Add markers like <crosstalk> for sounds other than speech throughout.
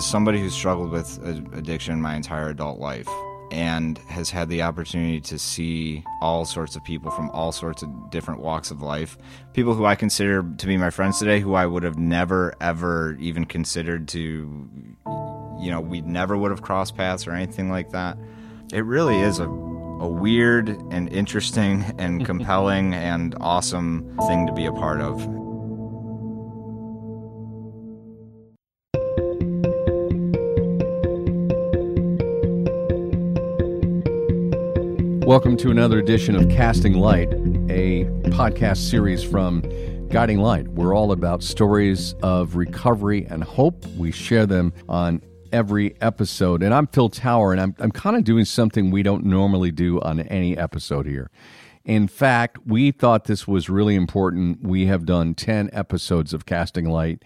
as somebody who's struggled with addiction my entire adult life and has had the opportunity to see all sorts of people from all sorts of different walks of life. People who I consider to be my friends today, who I would have never, ever even considered to, you know, we never would have crossed paths or anything like that. It really is a, a weird and interesting and <laughs> compelling and awesome thing to be a part of. Welcome to another edition of Casting Light, a podcast series from Guiding Light. We're all about stories of recovery and hope. We share them on every episode. And I'm Phil Tower, and I'm, I'm kind of doing something we don't normally do on any episode here. In fact, we thought this was really important. We have done 10 episodes of Casting Light,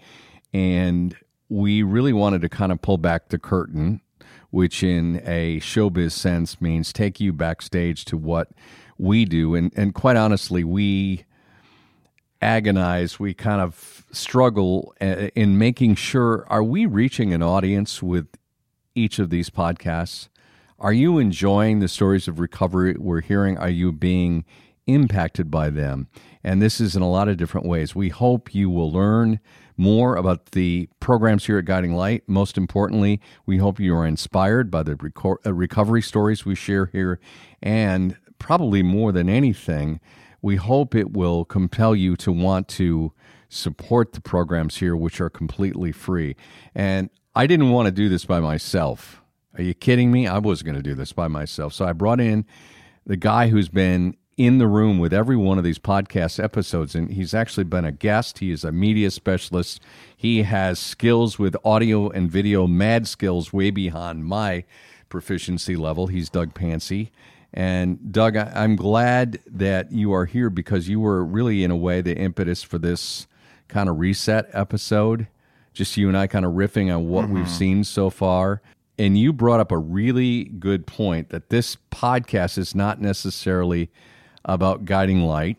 and we really wanted to kind of pull back the curtain which in a showbiz sense means take you backstage to what we do. And, and quite honestly, we agonize, we kind of struggle uh, in making sure are we reaching an audience with each of these podcasts? Are you enjoying the stories of recovery we're hearing? Are you being impacted by them? And this is in a lot of different ways. We hope you will learn more about the programs here at Guiding Light. Most importantly, we hope you are inspired by the reco- uh, recovery stories we share here. And probably more than anything, we hope it will compel you to want to support the programs here, which are completely free. And I didn't want to do this by myself. Are you kidding me? I was going to do this by myself. So I brought in the guy who's been in the room with every one of these podcast episodes. And he's actually been a guest. He is a media specialist. He has skills with audio and video, mad skills way beyond my proficiency level. He's Doug Pancy. And Doug, I'm glad that you are here because you were really, in a way, the impetus for this kind of reset episode. Just you and I kind of riffing on what mm-hmm. we've seen so far. And you brought up a really good point that this podcast is not necessarily about guiding light,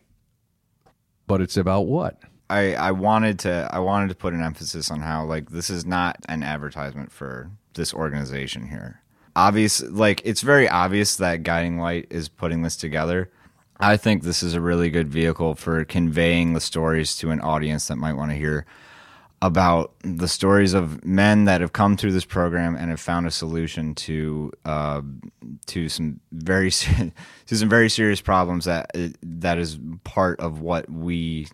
but it's about what? I, I wanted to I wanted to put an emphasis on how like this is not an advertisement for this organization here. Obvious like it's very obvious that Guiding Light is putting this together. I think this is a really good vehicle for conveying the stories to an audience that might want to hear about the stories of men that have come through this program and have found a solution to uh, to some very <laughs> to some very serious problems that that is part of what we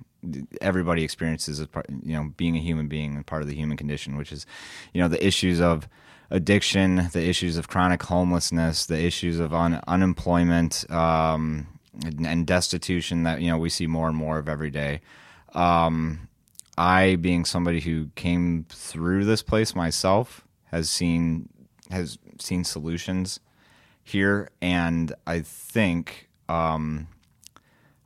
everybody experiences as part, you know being a human being and part of the human condition which is you know the issues of addiction the issues of chronic homelessness the issues of un- unemployment um, and, and, destitution that you know we see more and more of every day. Um, I, being somebody who came through this place myself, has seen has seen solutions here, and I think um,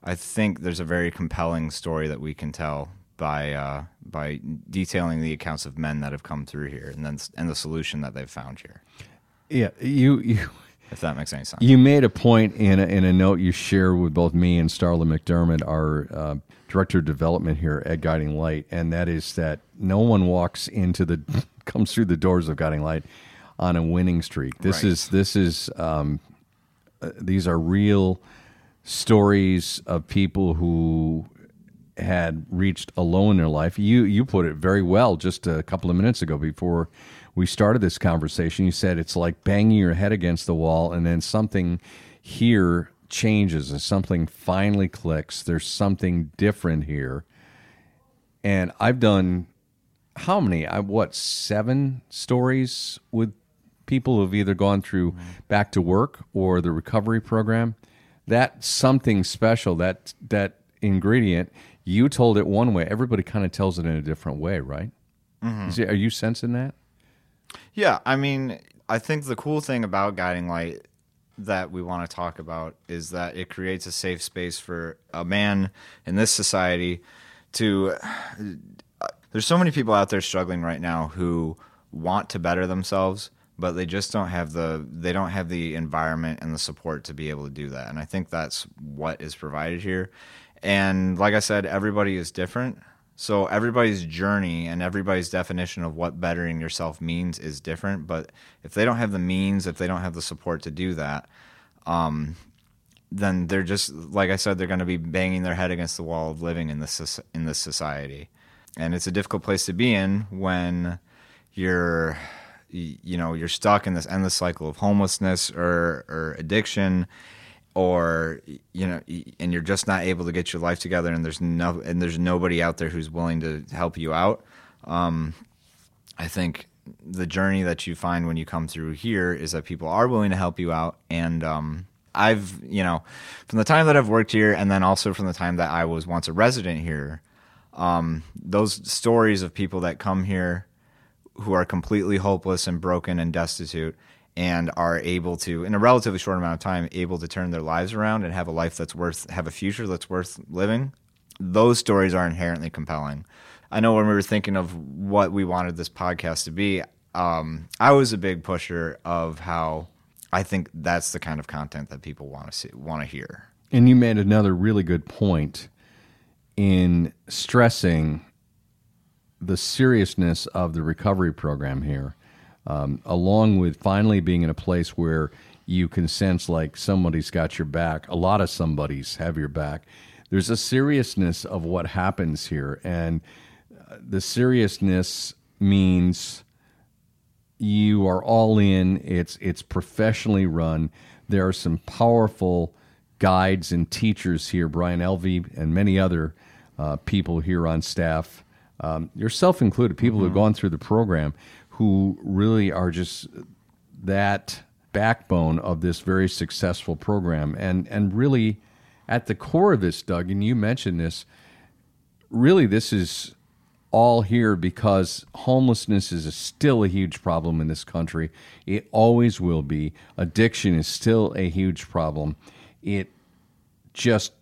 I think there's a very compelling story that we can tell by uh, by detailing the accounts of men that have come through here, and then and the solution that they've found here. Yeah, you you if that makes any sense. You made a point in a, in a note you share with both me and Starla McDermott, our uh, director of development here at Guiding Light, and that is that no one walks into the <laughs> comes through the doors of Guiding Light on a winning streak. This right. is this is um, uh, these are real stories of people who had reached a low in their life. You you put it very well just a couple of minutes ago before we started this conversation, you said it's like banging your head against the wall and then something here changes and something finally clicks. There's something different here. And I've done how many? I what seven stories with people who've either gone through mm-hmm. back to work or the recovery program. That something special, that that ingredient, you told it one way. Everybody kind of tells it in a different way, right? Mm-hmm. It, are you sensing that? Yeah, I mean, I think the cool thing about Guiding Light that we want to talk about is that it creates a safe space for a man in this society to. There's so many people out there struggling right now who want to better themselves, but they just don't have the they don't have the environment and the support to be able to do that. And I think that's what is provided here. And like I said, everybody is different. So everybody's journey and everybody's definition of what bettering yourself means is different. But if they don't have the means, if they don't have the support to do that, um, then they're just like I said, they're going to be banging their head against the wall of living in this in this society, and it's a difficult place to be in when you're you know you're stuck in this endless cycle of homelessness or or addiction or you know and you're just not able to get your life together and there's no and there's nobody out there who's willing to help you out um, i think the journey that you find when you come through here is that people are willing to help you out. And um, i've you know from the time that i've worked here and then also from the time that i was once a resident here um, those stories of people that come here who are completely hopeless and broken and destitute and are able to in a relatively short amount of time able to turn their lives around and have a life that's worth have a future that's worth living those stories are inherently compelling. I know when we were thinking of what we wanted this podcast to be um, i was a big pusher of how i think that's the kind of content that people want to see want to hear. And you made another really good point in stressing the seriousness of the recovery program here um, along with finally being in a place where you can sense like somebody's got your back. A lot of somebody's have your back. There's a seriousness of what happens here, and uh, the seriousness means you are all in. It's it's professionally run. There are some powerful guides and teachers here, Brian Elvey and many other uh, people here on staff, um, yourself included, people mm-hmm. who have gone through the program who really are just that backbone of this very successful program. And, and really, at the core of this, Doug, and you mentioned this, really, this is all here because homelessness is a, still a huge problem in this country. It always will be. Addiction is still a huge problem. It just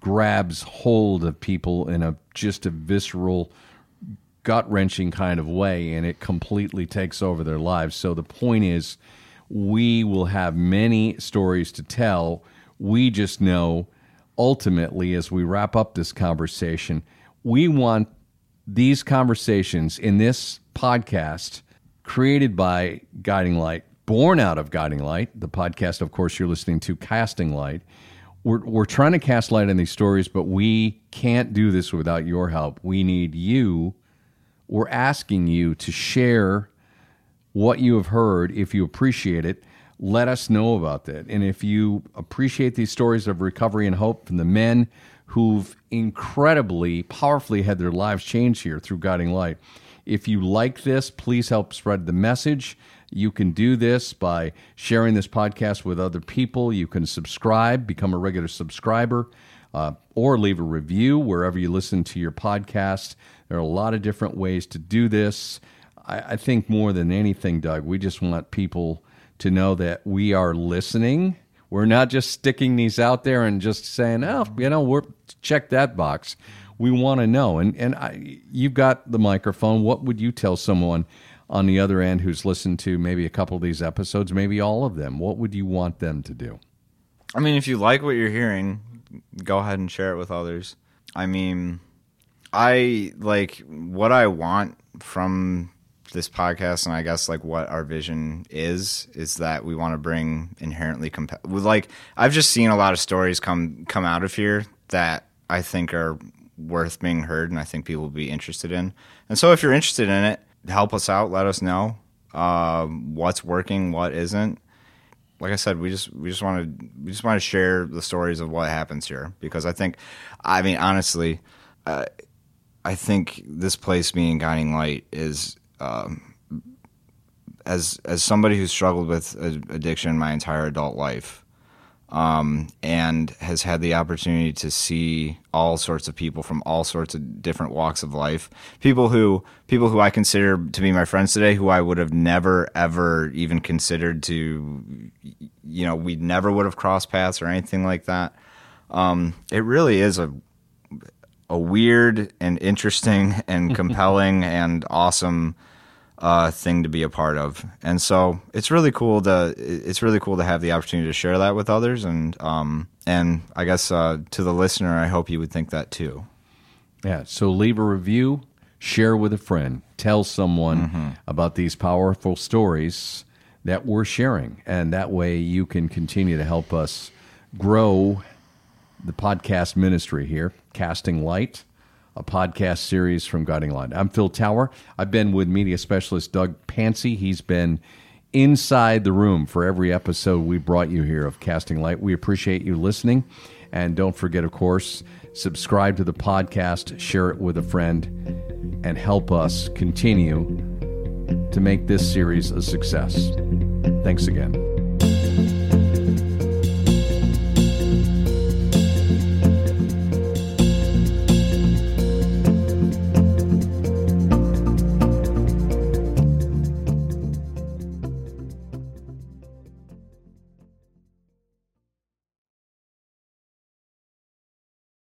grabs hold of people in a just a visceral gut wrenching kind of way, and it completely takes over their lives. So the point is, we will have many stories to tell. We just know ultimately, as we wrap up this conversation, we want these conversations in this podcast created by Guiding Light, born out of Guiding Light, the podcast, of course, you're listening to Casting Light. We're, we're trying to cast light on these stories, but we can't do this without your help. We need you we're asking you to share what you have heard. If you appreciate it, let us know about that. And if you appreciate these stories of recovery and hope from the men who've incredibly powerfully had their lives changed here through Guiding Light, if you like this, please help spread the message. You can do this by sharing this podcast with other people. You can subscribe, become a regular subscriber, uh, or leave a review wherever you listen to your podcast. There are a lot of different ways to do this. I, I think more than anything, Doug, we just want people to know that we are listening. We're not just sticking these out there and just saying, "Oh, you know, we're check that box." We want to know, and and I, you've got the microphone. What would you tell someone on the other end who's listened to maybe a couple of these episodes, maybe all of them? What would you want them to do? I mean, if you like what you're hearing, go ahead and share it with others. I mean, I like what I want from this podcast and I guess like what our vision is is that we want to bring inherently comp- like I've just seen a lot of stories come come out of here that I think are worth being heard and I think people will be interested in. And so if you're interested in it, help us out, let us know uh, what's working, what isn't. Like I said, we just we just want to we just want to share the stories of what happens here because I think I mean honestly uh, I think this place being guiding light is um, as as somebody who's struggled with addiction my entire adult life um, and has had the opportunity to see all sorts of people from all sorts of different walks of life. People who people who I consider to be my friends today who I would have never ever even considered to you know we never would have crossed paths or anything like that. Um, it really is a a weird and interesting <laughs> and <laughs> compelling and awesome uh, thing to be a part of. And so it's really cool to it's really cool to have the opportunity to share that with others. And um, and I guess uh, to the listener, I hope you would think that too. Yeah. So leave a review, share with a friend, tell someone about these powerful stories that we're sharing. And that way you can continue to help us grow the podcast ministry here, Casting Light, a podcast series from Guiding Light. I'm Phil Tower. I've been with media specialist Doug Pancy. He's been inside the room for every episode we brought you here of Casting Light. We appreciate you listening. And don't forget, of course, subscribe to the podcast, share it with a friend, and help us continue to make this series a success. Thanks again.